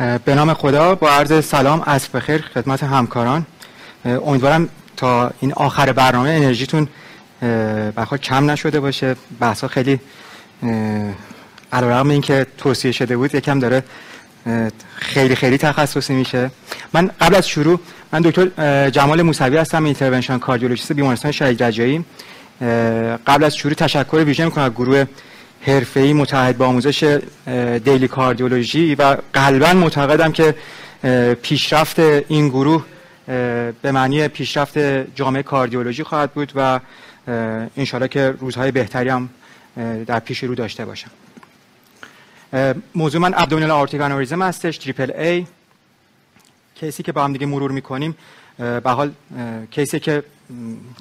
به نام خدا با عرض سلام عصر بخیر خدمت همکاران. امیدوارم تا این آخر برنامه انرژیتون بخواد کم نشده باشه. بحثا خیلی علیرغم اینکه توصیه شده بود یکم داره خیلی خیلی تخصصی میشه. من قبل از شروع من دکتر جمال موسوی هستم intervention cardiologist بیمارستان شهید رجایی. قبل از شروع تشکر ویژه می‌کنم از گروه حرفه‌ای متحد با آموزش دیلی کاردیولوژی و قلبا معتقدم که پیشرفت این گروه به معنی پیشرفت جامعه کاردیولوژی خواهد بود و انشالله که روزهای بهتری هم در پیش رو داشته باشم. موضوع من ابدومینال آورتیک آنوریزم هستش تریپل ای کیسی که با هم دیگه مرور می‌کنیم به حال کیسی که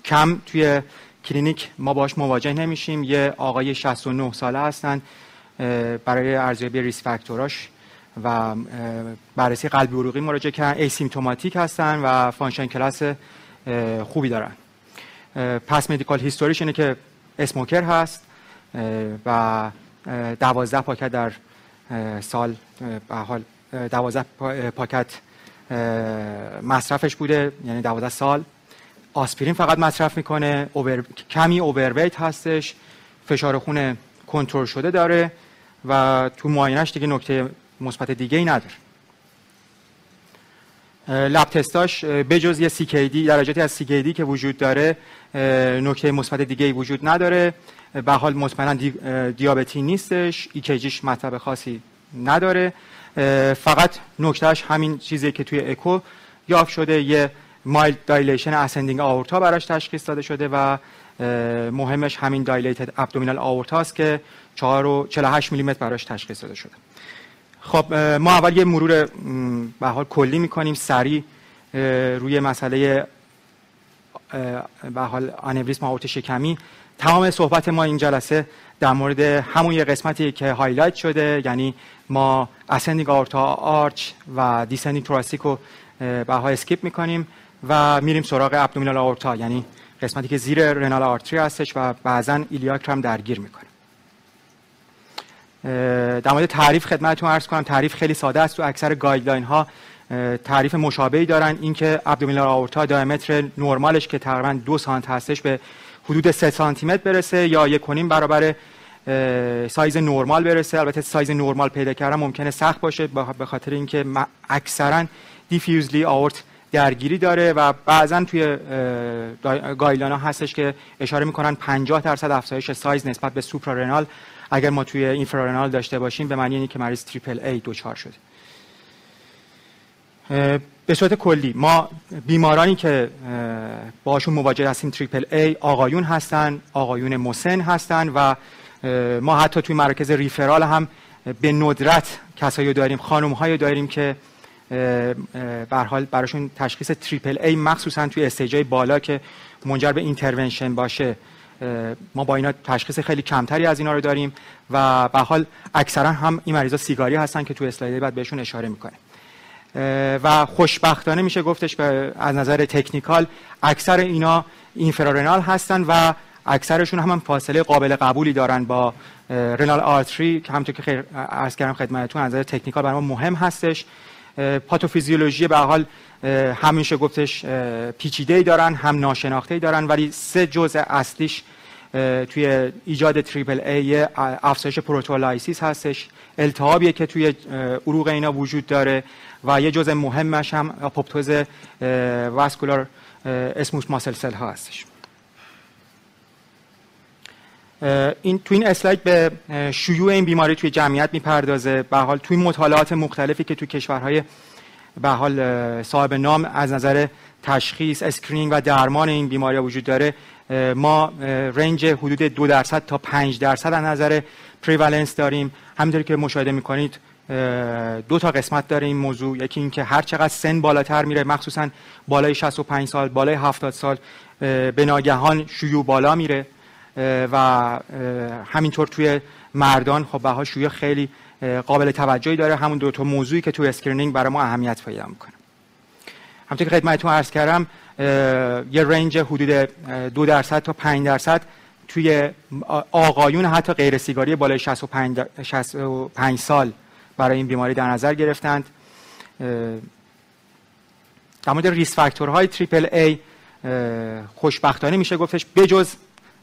کم توی کلینیک ما باش مواجه نمیشیم. یه آقای 69 ساله هستن برای ارزیابی risk factor اش و بررسی قلبی عروقی مراجعه کردن. asymptomatic هستن و function class خوبی دارن. past medical history ش اینه که smoker هست و دوازده پاکت در سال به حال دوازده پاکت مصرفش بوده یعنی دوازده سال. آسپرین فقط مصرف می‌کنه اوبر... کمی اوورویت هستش فشار خون کنترل شده داره و تو معاینش دیگه نکته مثبت دیگه ای نداره لب تستاش بجز یه دی درجاتی از دی که وجود داره نکته مثبت دیگه ای وجود نداره. به حال مطمئنا دی... دیابتی نیستش ایکیجیش مطلب خاصی نداره. فقط نکتهش همین چیزی که توی اکو یافت شده یه mild dilation ascending aorta براش تشخیص داده شده و مهمش همین dilated abdominal aorta است که 4 و 48 میلیمتر براش تشخیص داده شده. خب ما اول یه مرور به حال کلی می‌کنیم سریع روی مسئله به حال آنوریسم آورت شکمی. تمام صحبت ما این جلسه در مورد همون یه قسمتی که highlight شده یعنی ما ascending aorta arch و descending thoracic رو به حال skip می‌کنیم و میریم سراغ abdominal aorta یعنی قسمتی که زیر renal artery هستش و بعضا iliac هم درگیر می‌کنه در مورد تعریف خدمتتون عرض کنم تعریف خیلی ساده است. تو اکثر guideline ها تعریف مشابهی دارن. اینکه abdominal aorta diameter نرمالش که تقریبا دو سانت هستش به حدود 3 سانتی متر برسه یا یک برابر سایز نرمال برسه. البته سایز نرمال پیدا کردن ممکنه سخت باشه به خاطر اینکه اکثرا diffusely آورت درگیری داره و بعضا توی guideline ها هستش که اشاره می‌کنن 50 درصد افزایش سایز نسبت به suprarenal اگر ما توی infrarenal داشته باشیم به معنی اینه که مریض triple A دوچار شده. به صورت کلی ما بیمارانی که باشون مواجه هستیم triple A آقایون هستن آقایون مسن هستن و ما حتی توی مراکز referral هم به ندرت کسایی داریم خانم داریم که بر حال براشون تشخیص triple A مخصوصا توی stage ای بالا که منجر به intervention باشه ما با اینا تشخیص خیلی کمتری از اینا رو داریم و به حال اکثرا هم این مریضا سیگاری هستن که تو اسلاید بعد بهشون اشاره می‌کنه. و خوشبختانه میشه گفتش به از نظر technical اکثر اینا infrarenal هستن و اکثرشون هم, فاصله قابل قبولی دارن با renal artery که همونطور که خیر عرض کردم خدمتتون از نظر technical برای ما مهم هستش. پاتوفیزیولوژی به حال میشه گفتش پیچیده ای دارن هم ناشناخته ای دارن ولی سه جزء اصلیش توی ایجاد triple A افزایش proteolysis هستش. التهابیه که توی عروق اینا وجود داره و یه جزء مهمش هم اپوپتوز vascular smooth muscle cell ها هستش. این تو این اسلاید به شیوع این بیماری توی جمعیت می‌پردازه. به حال توی مطالعات مختلفی که توی کشورهای به حال صاحب نام از نظر تشخیص screening و درمان این بیماری وجود داره ما range حدود دو درصد تا پنج درصد از نظر prevalence داریم. همینطوری که مشاهده می‌کنید دو تا قسمت داره این موضوع. یکی اینکه هر چقدر سن بالاتر میره مخصوصا بالای 65 سال بالای 70 سال به ناگهان شیوع بالا میره. و همینطور توی مردان خب بها شیوع خیلی قابل توجهی داره. همون دو تا موضوعی که توی screening برای ما اهمیت پیدا می‌کنه. همونطور که خدمتتون عرض کردم یه range حدود دو درصد تا 5 درصد توی آقایون حتی غیر سیگاری بالای 65 65 سال برای این بیماری در نظر گرفتند. در مورد risk factor های triple A خوشبختانه میشه گفتش بجز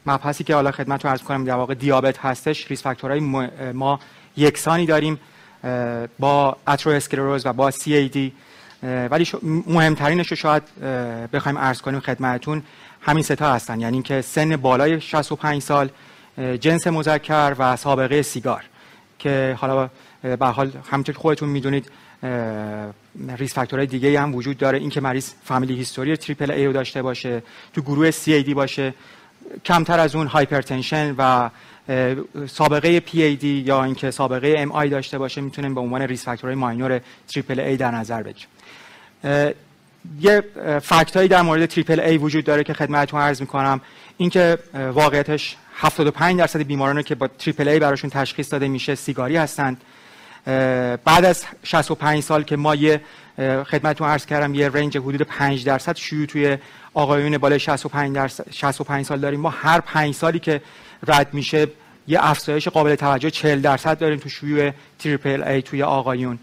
مبحثی که حالا خدمتتون عرض کنم در واقع دیابت هستش risk factor های ما یکسانی داریم با اترواسکلروز و با CAD ولی مهمترینش رو شاید بخوایم عرض کنیم خدمتتون همین ستا هستن. یعنی اینکه سن بالای 65 سال جنس مذکر و سابقه سیگار که حالا به حال همونطور خودتون می‌دونید risk factor های دیگه هم وجود داره. اینکه مریض family history triple A رو داشته باشه تو گروه CAD باشه. کمتر از اون hypertension و سابقه پی ای دی یا اینکه سابقه MI داشته باشه می‌تونیم به عنوان risk factor های minor triple A در نظر بگیریم. یه هایی در مورد triple A وجود داره که خدمتتون عرض می‌کنم. اینکه واقعیتش 75 درصد بیمارانی که با triple A براشون تشخیص داده میشه سیگاری هستند. بعد از 65 سال که ما یه خدمتتون عرض کردم یه range حدود 5 درصد شیوع توی آقایون بالای 65 درصد 65 سال داریم. ما هر 5 سالی که رد میشه یه افزایش قابل توجه 40 درصد داریم تو شیوع triple A توی آقایون.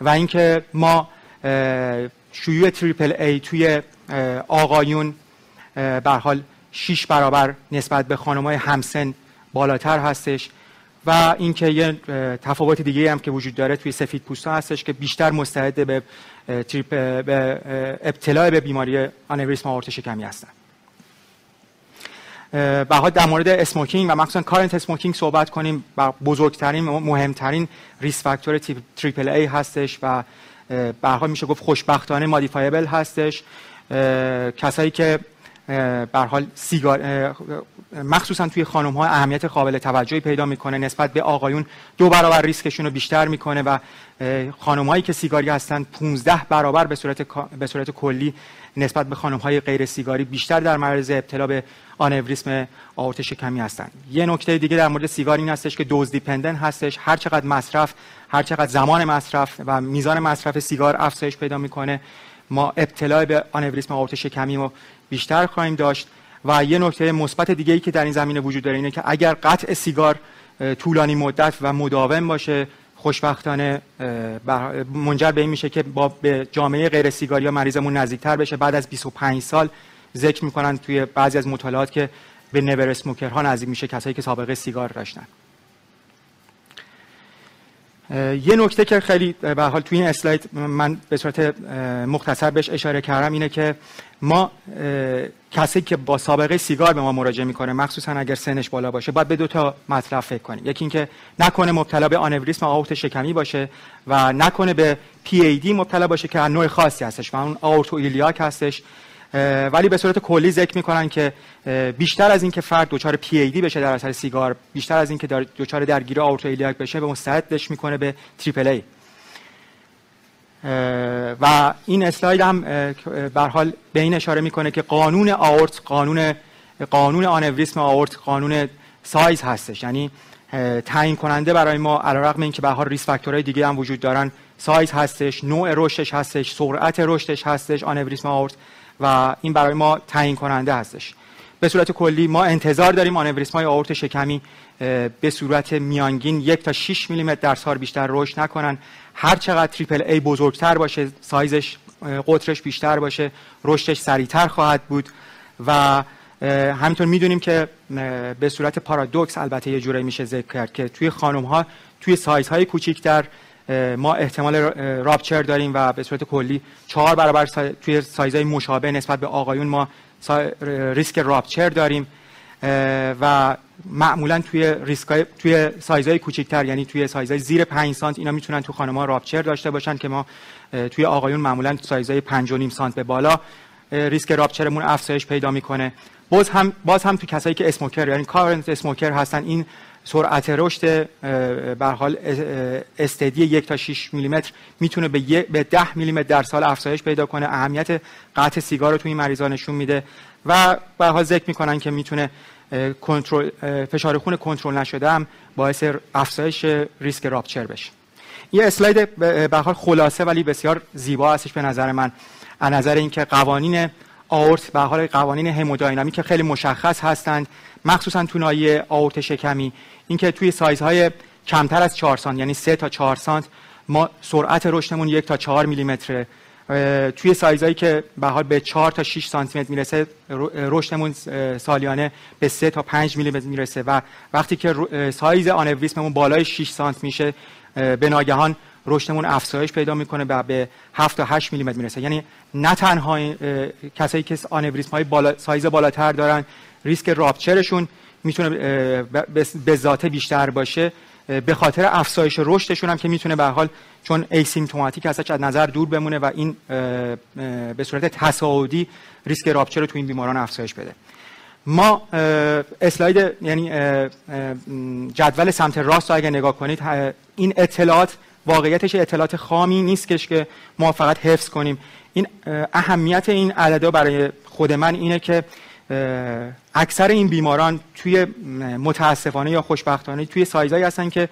و اینکه ما شیوع triple A توی آقایون به حال 6 برابر نسبت به خانمای همسن بالاتر هستش. و اینکه یه تفاوت دیگه هم که وجود داره توی سفید پوستا هستش که بیشتر مستعد به تریپ به ابتلا به بیماری آنوریسم آورت شکمی هستن. بعد در مورد smoking و مخصوصا current smoking صحبت کنیم و بزرگترین مهمترین risk factor triple A هستش و به میشه گفت خوشبختانه modifiable هستش. کسایی که به حال سیگار مخصوصا توی خانم ها اهمیت قابل توجهی پیدا می‌کنه نسبت به آقایون دو برابر ریسکشون رو بیشتر می‌کنه و خانم هایی که سیگاری هستن 15 برابر به صورت به صورت کلی نسبت به خانم های غیر سیگاری بیشتر در معرض ابتلا به آنوریسم آورت شکمی هستن. یه نکته دیگه در مورد سیگار این هستش که dose dependent هستش. هر چقدر مصرف هر چقدر زمان مصرف و میزان مصرف سیگار افزایش پیدا می‌کنه ما ابتلا به آنوریسم آورت شکمی رو بیشتر خواهیم داشت. و یه نکته مثبت دیگه ای که در این زمینه وجود داره اینه که اگر قطع سیگار طولانی مدت و مداوم باشه خوشبختانه منجر به این میشه که با به جامعه غیر سیگاری یا مریضمون نزدیکتر بشه. بعد از 25 سال ذکر می‌کنن توی بعضی از مطالعات که به نور ها نزدیک میشه کسایی که سابقه سیگار داشتن. یه نکته که خیلی به حال توی این slide من به صورت مختصر بهش اشاره کردم اینه که ما کسی که با سابقه سیگار به ما مراجعه می‌کنه مخصوصا اگر سنش بالا باشه باید به دو تا مطلب فکر کنیم. یکی اینکه نکنه مبتلا به آنوریسم آورت شکمی باشه و نکنه به پی ای دی مبتلا باشه که نوع خاصی هستش و اون aortoiliac هستش. ولی به صورت کلی ذکر می‌کنن که بیشتر از اینکه فرد دچار پی ای دی بشه در اثر سیگار بیشتر از اینکه دچار درگیری aortoiliac بشه به مستعدش می‌کنه به triple A و این slide هم به حال به این اشاره می‌کنه که قانون آورت قانون قانون آنوریسم آورت قانون سایز هستش. یعنی تعیین کننده برای ما علیرغم اینکه به حال risk factor های دیگه هم وجود دارن سایز هستش نوع رشدش هستش سرعت رشدش هستش آنوریسم آورت. و این برای ما تعیین کننده هستش. به صورت کلی ما انتظار داریم آنوریسم های آورت شکمی به صورت میانگین یک تا 6 میلیمتر در سال بیشتر رشد نکنن. هر چقدر تریپل ای بزرگتر باشه سایزش قطرش بیشتر باشه رشدش سریعتر خواهد بود. و همینطور می‌دونیم که به صورت پارادوکس البته یه جوری میشه ذکر کرد که توی خانم ها توی سایزهای کوچیکتر ما احتمال راپچر داریم و به صورت کلی چهار برابر توی سایزهای مشابه نسبت به آقایون ما ریسک راپچر داریم. و معمولا توی ریسکای توی سایزهای کوچکتر یعنی توی سایزهای زیر 5 سانت اینا می‌تونن تو خانم‌ها راپچر داشته باشن که ما توی آقایون معمولا سایزهای 5 و نیم سانت به بالا ریسک راپچرمون افزایش پیدا می‌کنه. باز هم باز هم تو کسایی که اسموکر یعنی کارنت اسموکر هستن این سرعت رشد به حال استدی یک تا 6 میلیمتر می‌تونه به به 10 میلیمتر در سال افزایش پیدا کنه. اهمیت قطع سیگار رو توی این مریضا نشون میده و به حال ذکر می‌کنن که می‌تونه کنترل فشار خون کنترل نشده هم باعث افزایش ریسک راپچر بشه. یه اسلاید به حال خلاصه ولی بسیار زیبا هستش به نظر من. از نظر اینکه قوانین آورت به حال قوانین همودینامیک که خیلی مشخص هستند. مخصوصا تو ناحیه آورت شکمی اینکه توی سایزهای کمتر از 4 سانت یعنی 3 تا 4 سانت ما سرعت رشدمون یک تا چهار میلیمتره. توی سایزهایی که به حال به 4 تا 6 سانتی متر می‌رسه رشدمون سالیانه به 3 تا 5 میلی متر می‌رسه و وقتی که سایز آنوریسممون بالای 6 سانت میشه به ناگهان رشدمون افزایش پیدا می‌کنه و به 7 تا 8 میلی متر می‌رسه. یعنی نه تنها کسایی که آنوریسم های بالا، سایز بالاتر دارن risk rupture شون می‌تونه بالذاته بیشتر باشه. به خاطر افزایش رشدشون هم که می‌تونه به حال چون asymptomatic هستش از نظر دور بمونه و این به صورت تصاعدی risk rupture رو تو این بیماران افزایش بده. ما slide یعنی جدول سمت راست رو اگر نگاه کنید این اطلاعات واقعیتش اطلاعات خامی نیست که ما فقط حفظ کنیم. این اهمیت این عددا برای خود من اینه که اکثر این بیماران توی متاسفانه یا خوشبختانه توی سایزایی هستن که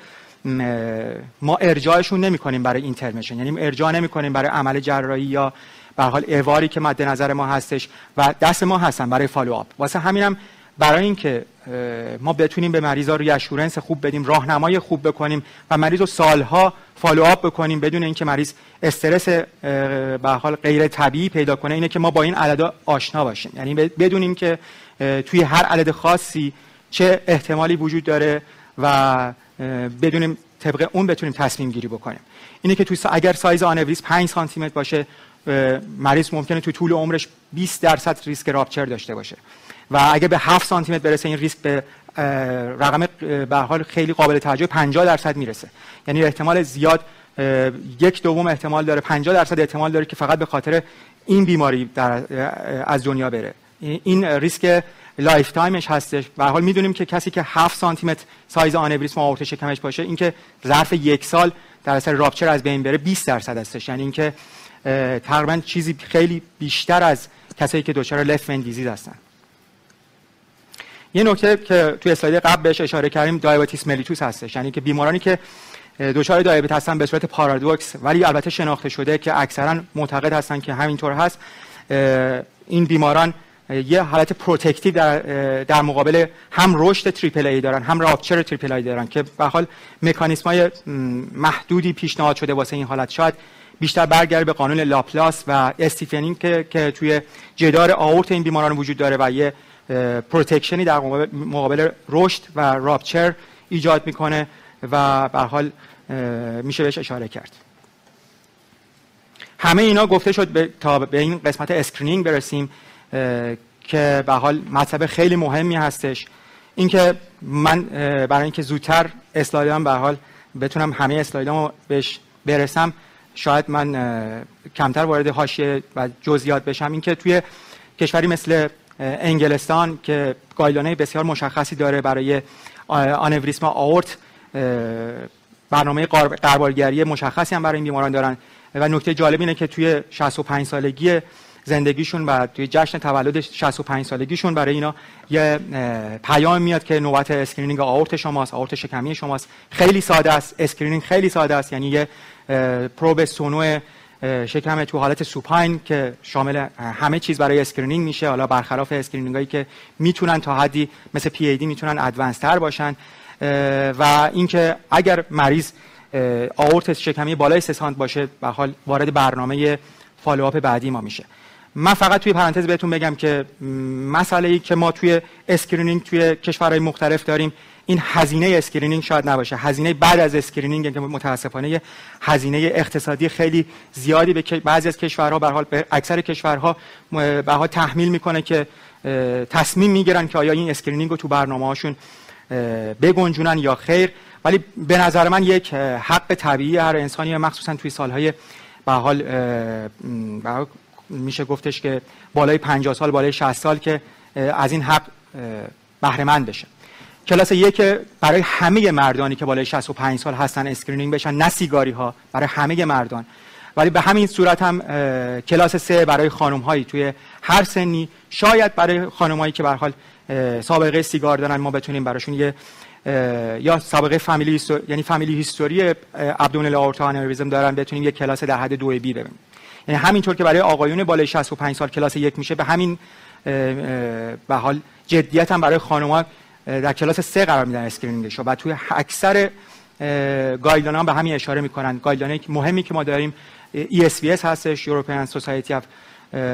ما ارجاعشون نمی کنیم برای intervention. یعنی ارجاع نمی کنیم برای عمل جراحی یا به حال اواری که مد نظر ما هستش و دست ما هستن برای follow up واسه همینم برای اینکه ما بتونیم به مریضا reassurance خوب بدیم راهنمای خوب بکنیم و مریض رو سالها follow up بکنیم بدون اینکه مریض استرس به حال غیر طبیعی پیدا کنه. اینه که ما با این عددا آشنا باشیم. یعنی بدونیم که توی هر عدد خاصی چه احتمالی وجود داره و بدونیم طبق اون بتونیم تصمیم گیری بکنیم. اینه که توی اگر سایز آنوریس 5 سانتی متر باشه مریض ممکنه تو طول عمرش 20 درصد risk rupture داشته باشه. و اگه به 7 سانتی متر برسه این ریسک به رقم به حال خیلی قابل توجه 50 درصد می‌رسه. یعنی احتمال زیاد یک دوم احتمال داره 50 درصد احتمال داره که فقط به خاطر این بیماری در از دنیا بره. این risk lifetime ش هستش. به حال می‌دونیم که کسی که 7 سانتی متر سایز آنوریسم آورت شکمش باشه اینکه ظرف یک سال در اثر rupture از بین بره 20 درصد هستش. یعنی اینکه تقریبا چیزی خیلی بیشتر از کسایی که دچار left disease هستن. یه نکته که توی slide قبل بهش اشاره کردیم diabetes mellitus هستش. یعنی که بیمارانی که دچار دیابت هستن به صورت paradox ولی البته شناخته شده که اکثرا معتقد هستن که همینطور هست این بیماران یه حالت protective در, در مقابل هم رشد triple A دارن هم rupture triple A دارن که به حال مکانیسم های محدودی پیشنهاد شده واسه این حالت. شاید بیشتر برگرده به قانون لاپلاس و stiffening که, که توی جدار آورت این بیماران وجود داره و یه protection ی در مقابل رشد و rupture ایجاد می‌کنه و به حال میشه بهش اشاره کرد. همه اینا گفته شد تا به این قسمت screening برسیم که به حال مطلب خیلی مهمی هستش. اینکه من برای اینکه زودتر slide ام به حال بتونم همه slide امو بهش برسم شاید من کمتر وارد حاشیه و جزئیات بشم اینکه توی کشوری مثل انگلستان که guideline بسیار مشخصی داره برای آنوریسم آورت برنامه غربالگری مشخصی هم برای این بیماران دارن. و نکته جالب اینه که توی 65 سالگی زندگیشون و توی جشن تولد 65 سالگیشون برای اینا یه پیام میاد که نوبت screening آورت شماست آورت شکمی شماست. خیلی ساده است. screening خیلی ساده است. یعنی یه پروب سونو شکم تو حالت supine که شامل همه چیز برای screening میشه. حالا برخلاف screening هایی که می‌تونن تا حدی مثل PE می‌تونن advance تر باشن. و اینکه اگر مریض آورت شکمی بالای سانت باشه به حال وارد برنامه follow-up بعدی ما میشه. من فقط توی پرانتز بهتون بگم که مسئله ای که ما توی screening توی کشورهای مختلف داریم این هزینه screening شاید نباشه. هزینه بعد از screening که متاسفانه هزینه اقتصادی خیلی زیادی به بعضی از کشورها به حال اکثر کشورها به حال تحمیل می‌کنه که تصمیم می‌گیرن که آیا این screening رو تو برنامه هاشون بگنجونن یا خیر. ولی به نظر من یک حق طبیعی هر انسانی مخصوصا توی سالهای به حال میشه گفتش که بالای 50 سال بالای 60 سال که از این حق بهره مند بشه. کلاس یک برای همه مردانی که بالای 65 سال هستن screening بشن نه سیگاری ها برای همه مردان. ولی به همین صورت هم کلاس سه برای خانم هایی توی هر سنی شاید برای خانم هایی که به حال سابقه سیگار دارن ما بتونیم براشون یه یا سابقه فامیلی یعنی family history abdominal aorta دارن بتونیم یه کلاس در حد 2 B ببینیم. یعنی همینطور که برای آقایون بالای 65 سال کلاس یک میشه به همین به حال جدیت هم برای خانم‌ها در کلاس سه قرار میدن screening ش و توی اکثر guideline به همین اشاره می‌کنن. guideline مهمی که ما داریم ESVS هستش European Society of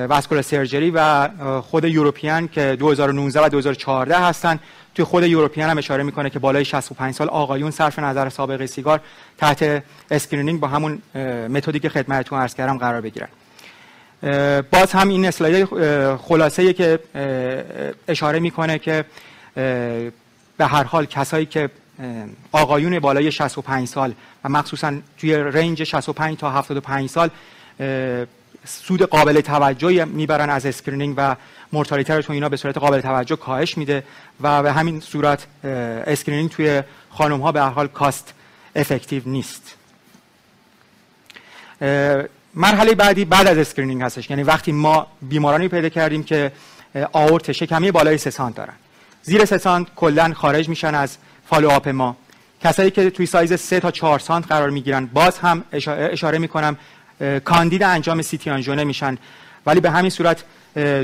Vascular Surgery و خود European که 2019 و 2014 هستن. توی خود European هم اشاره می‌کنه که بالای 65 سال آقایون صرف نظر سابقه سیگار تحت screening با همون متدی که خدمتتون عرض کردم قرار بگیرن. باز هم این اسلاید خلاصه که اشاره می‌کنه که به هر حال کسایی که آقایون بالای 65 سال و مخصوصا توی range 65 تا 75 سال سود قابل توجهی می‌برن از screening و مورتالیته اینا به صورت قابل توجه کاهش میده و به همین صورت screening توی خانم ها به هر حال cost effective نیست. مرحله بعدی بعد از screening هستش. یعنی وقتی ما بیمارانی پیدا کردیم که آورت شکمی بالای سه سانت دارن. زیر سه سانت کلا خارج میشن از follow-up ما. کسایی که توی سایز 3 تا 4 سانت قرار می‌گیرن باز هم اشاره می‌کنم کاندید انجام CT angio میشن ولی به همین صورت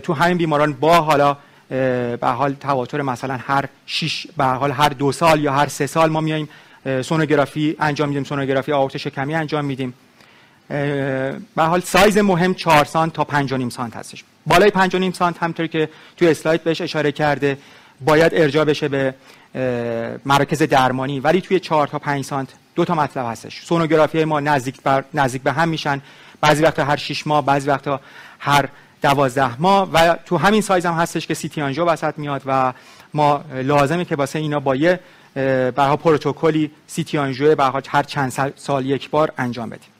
تو همین بیماران با حالا به حال تواتر مثلا هر 6 به حال هر دو سال یا هر سه سال ما میایم سونوگرافی انجام میدیم سونوگرافی آورت شکمی انجام میدیم. به حال سایز مهم 4 سانت تا 5.5 سانت هستش. بالای 5.5 سانت همطوری که توی اسلاید بهش اشاره کرده باید ارجاع بشه به مراکز درمانی. ولی توی 4 تا 5 سانت دو تا مطلب هستش. سونوگرافی ما نزدیک بر نزدیک به هم میشن. بعضی وقتا هر 6 ماه بعضی وقتا هر 12 ماه. و تو همین سایز هم هستش که CT angio وسط میاد و ما لازمه که واسه اینا با یه برها پروتکلی CT angio هر چند سال یک بار انجام بدیم.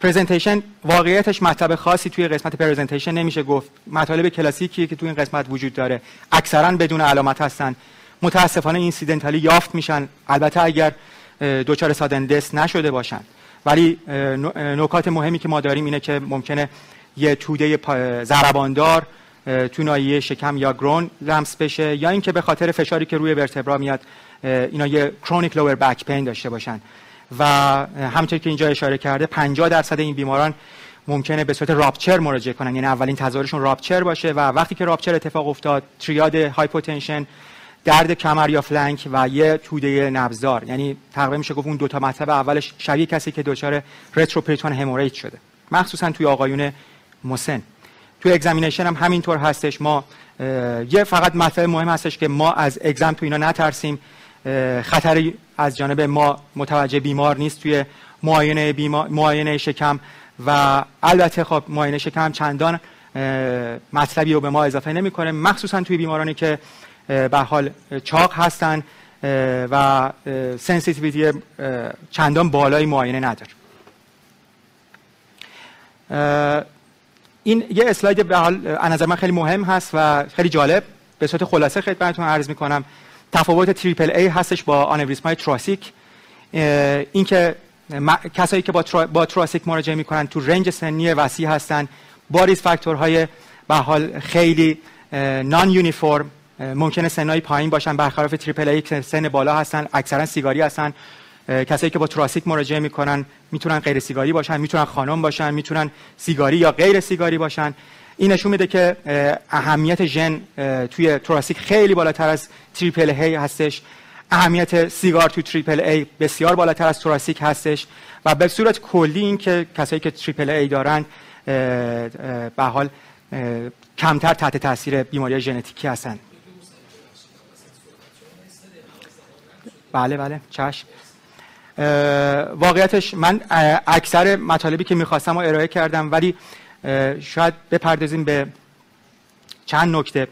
presentation واقعیتش مطلب خاصی توی قسمت presentation نمیشه گفت. مطالب کلاسیکی که توی این قسمت وجود داره. اکثرا بدون علامت هستن. متاسفانه incidentally یافت میشن. البته اگر دچار sudden death نشده باشن. ولی نکات مهمی که ما داریم اینه که ممکنه یه توده ضربان‌دار تو ناحیه شکم یا groin لمس بشه یا اینکه به خاطر فشاری که روی vertebra میاد اینا یه chronic lower back pain داشته باشن. و همونطور که اینجا اشاره کرده 50 درصد این بیماران ممکنه به صورت rupture مراجعه کنن. یعنی اولین تظاهرشون rupture باشه و وقتی که rupture اتفاق افتاد triad hypotension درد کمر یا flank و یه توده نبض‌دار یعنی تقریبا میشه گفت اون دو تا مطلب اولش شبیه کسی که دچار retroperitoneal hemorrhage شده. مخصوصا توی آقایون مسن. توی examination هم همینطور هستش. ما یه فقط مطلب مهم هستش که ما از exam تو اینا نترسیم. خطری از جانب ما متوجه بیمار نیست توی معاینه بیمار معاینه شکم. و البته خب معاینه شکم چندان مطلبی رو به ما اضافه نمی‌کنه. مخصوصا توی بیمارانی که به حال چاق هستن و sensitivity چندان بالای معاینه نداره. این یه اسلاید به حال نظر من خیلی مهم هست و خیلی جالب. به صورت خلاصه خدمتتون عرض می‌کنم تفاوت triple A هستش با آنوریسمای thoracic. اینکه کسایی که با, ترا... با thoracic مراجعه می‌کنن تو range سنی وسیع هستن. با risk factor های به حال خیلی non-uniform ممکنه سنهای پایین باشن. برخلاف triple A سن بالا هستن اکثرا سیگاری هستن. کسایی که با thoracic مراجعه می‌کنن می‌تونن غیر سیگاری باشن می‌تونن خانم باشن می‌تونن سیگاری یا غیر سیگاری باشن. این نشون میده که اهمیت ژن توی thoracic خیلی بالاتر از triple A هستش. اهمیت سیگار تو triple A بسیار بالاتر از thoracic هستش. و به صورت کلی این که کسایی که triple A دارن به حال کمتر تحت تاثیر بیماری ژنتیکی هستن. بله بله چشم. واقعیتش من اکثر مطالبی که می‌خواستم رو ارائه کردم ولی شاید بپردازیم به چند نکته.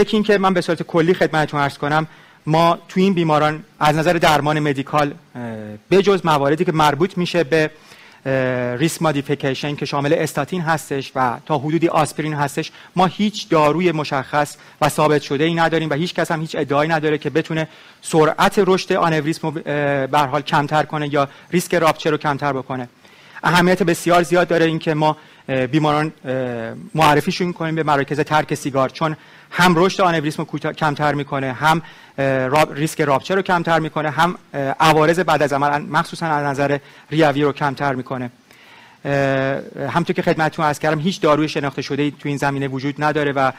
یکی این که من به صورت کلی خدمتتون عرض کنم ما تو این بیماران از نظر درمان مدیکال بجز مواردی که مربوط میشه به risk modification که شامل استاتین هستش و تا حدودی آسپرین هستش ما هیچ داروی مشخص و ثابت شده ای نداریم و هیچ کس هم هیچ ادعایی نداره که بتونه سرعت رشد آنوریسم رو به حال کمتر کنه یا ریسک rupture رو کمتر بکنه. اهمیت بسیار زیاد داره اینکه ما بیماران معرفیشون کنیم به مراکز ترک سیگار چون هم رشد آنوریسم رو کمتر می‌کنه هم ریسک rupture رو کمتر می‌کنه هم عوارض بعد از عمل مخصوصا از نظر ریوی رو کمتر می‌کنه. همطور که خدمتتون از کردم هیچ داروی شناخته شده تو این زمینه وجود نداره و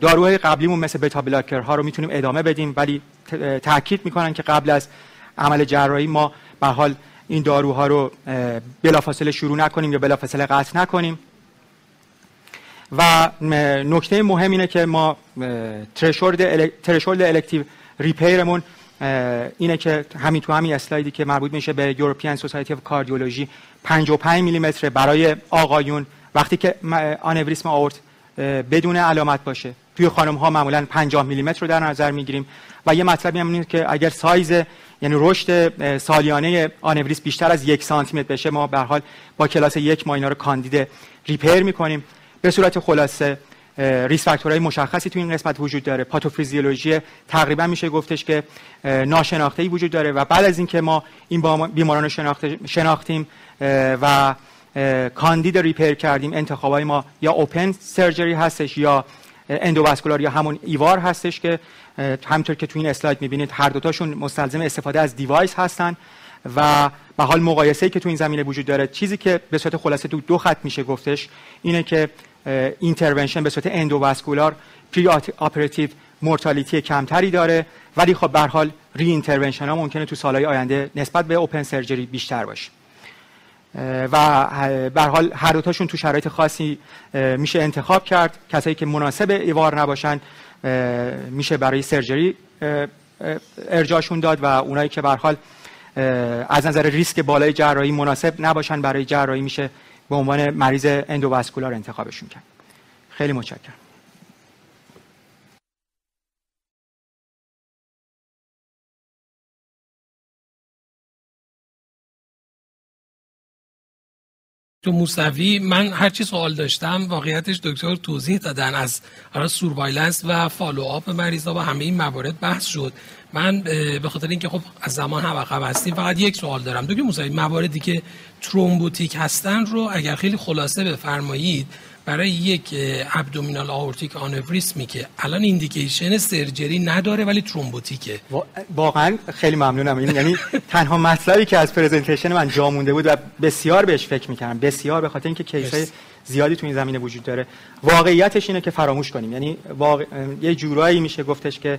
داروهای قبلیمون مثل بتا بلاکر ها رو می‌تونیم ادامه بدیم ولی تاکید می‌کنن که قبل از عمل جراحی ما به حال این داروها رو بلافاصله شروع نکنیم یا بلافاصله قطع نکنیم. و نکته مهم اینه که ما threshold elective repair مون اینه که همین تو همین اسلایدی که مربوط میشه به European Society of Cardiology 55 میلیمتر برای آقایون. وقتی که آنوریسم آورت بدون علامت باشه. توی خانم ها معمولا 50 میلیمتر رو در نظر می‌گیریم. و یه مطلبی هم اینه که اگر سایز یعنی رشد سالیانه آنوریسم بیشتر از یک سانتی متر بشه. ما به حال با کلاس یک ما اینا رو کاندید repair می‌کنیم. به صورت خلاصه risk factor های مشخصی تو این قسمت وجود داره. پاتوفیزیولوژی تقریبا میشه گفتش که ناشناخته ای وجود داره و بعد از اینکه ما این بیماران رو شناختیم و کاندید repair کردیم انتخابای ما یا open surgery هستش یا endovascular یا همون EVAR هستش که همینطور که تو این اسلاید می‌بینید هر دوتاشون مستلزم استفاده از device هستن و به حال مقایسه که تو این زمینه وجود داره چیزی که به صورت خلاصه تو دو خط میشه گفتش اینه که intervention به صورت endovascular perioperative mortality کمتری داره ولی خب به حال reintervention ها ممکنه تو سالهای آینده نسبت به open surgery بیشتر باشه. و به حال هر دوتاشون تو شرایط خاصی میشه انتخاب کرد. کسایی که مناسب EVAR نباشن میشه برای surgery ارجاشون داد و اونایی که به حال از نظر ریسک بالای جراحی مناسب نباشن برای جراحی میشه به عنوان مریض اندوواسکولار انتخابشون کرد. خیلی متشکرم. تو موسوی من هر چی سوال داشتم واقعیتش دکتر توضیح دادن از حالا surveillance و follow up مریضا و همه این موارد بحث شد. من به خاطر اینکه خب از زمان هم عقب هستیم فقط یک سوال دارم. دکتر موسوی مواردی که thrombotic هستن رو اگر خیلی خلاصه بفرمایید برای یک abdominal aortic aneurysm ی که الان indication surgery نداره ولی thrombotic ه. واقعا خیلی ممنونم. این یعنی تنها مطلبی که از presentation من جا مونده بود و بسیار بهش فکر می‌کردم. بسیار به خاطر اینکه case ای زیادی تو این زمینه وجود داره. واقعیتش اینه که فراموش کنیم. یعنی واقع... یه جورایی میشه گفتش که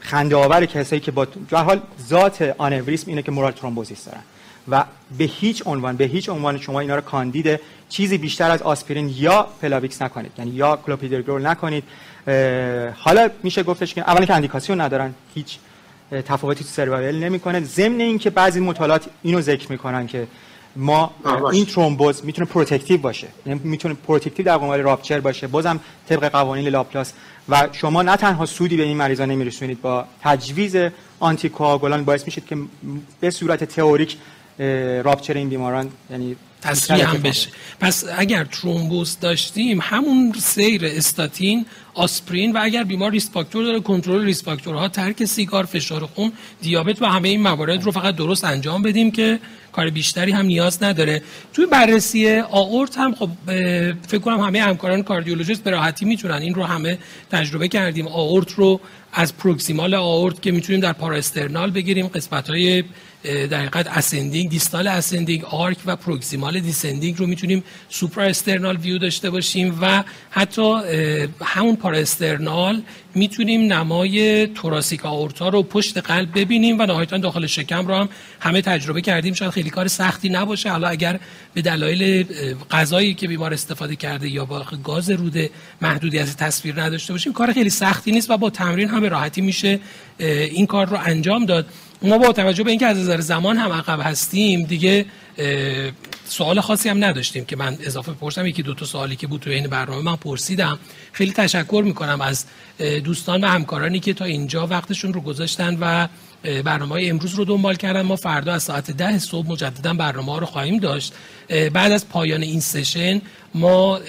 خنده آور کسایی که با حال ذات آنوریسم اینه که mural thrombosis دارن. و به هیچ عنوان به هیچ عنوان شما اینا رو کاندید چیزی بیشتر از آسپرین یا پلاویکس نکنید. یعنی یا کلوپیدوگرل نکنید. حالا میشه گفتش که اولا که اندیکاسیون ندارن هیچ تفاوتی تو survival نمی‌کنه. ضمن اینکه بعضی مطالعات اینو ذکر می‌کنن که ما این ترومبوز می‌تونه protective باشه. یعنی می‌تونه protective در قبال rupture باشه. بازم طبق قوانین لاپلاس. و شما نه تنها سودی به این مریضا نمیرسونید با تجویز آنتی کوآگولان باعث میشید که به صورت تئوریک rupture این بیماران یعنی تسریع هم بشه. پس اگر ترومبوز داشتیم همون سیر استاتین آسپرین و اگر بیمار risk factor داره کنترل risk factor ها ترک سیگار فشار خون دیابت و همه این موارد رو فقط درست انجام بدیم که کار بیشتری هم نیاز نداره. توی بررسی آورت هم خب فکر کنم همه همکاران کاردیولوژیست به راحتی می‌تونن این رو همه تجربه کردیم. آورت رو از proximal آورت که می‌تونیم در parasternal بگیریم قسمت های در حقیقت ascending distal ascending arch و proximal descending رو می‌تونیم suprasternal view داشته باشیم و حتی همون parasternal می‌تونیم نمای توراسیک آورتا رو پشت قلب ببینیم و نهایتا داخل شکم رو هم همه تجربه کردیم. شاید خیلی کار سختی نباشه. حالا اگر به دلایل غذایی که بیمار استفاده کرده یا با گاز روده محدودی از تصویر نداشته باشیم کار خیلی سختی نیست و با تمرین هم راحتی میشه. این کار رو انجام داد. ما با توجه به اینکه از نظر زمان هم عقب هستیم دیگه سوال خاصی هم نداشتیم که من اضافه پرسم یکی دو تا سوالی که بود تو این برنامه من پرسیدم. خیلی تشکر می‌کنم از دوستان و همکارانی که تا اینجا وقتشون رو گذاشتن و برنامه های امروز رو دنبال کردن. ما فردا از ساعت ده صبح مجددا برنامه ها رو خواهیم داشت. بعد از پایان این سشن ما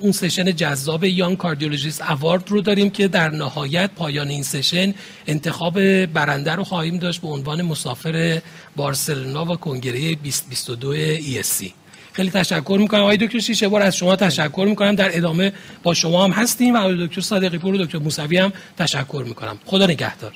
اون سشن جذاب یان کاردیولوژیست اوارد رو داریم که در نهایت پایان این سشن انتخاب برنده رو خواهیم داشت به عنوان مسافر بارسلونا و کنگره 2022 ESC خیلی تشکر می‌کنم. آقای دکتر شیشه بار از شما تشکر می‌کنم. در ادامه با شما هم هستیم و آقای دکتر صادقی پور و دکتر موسوی هم تشکر می‌کنم. خدا نگهدار.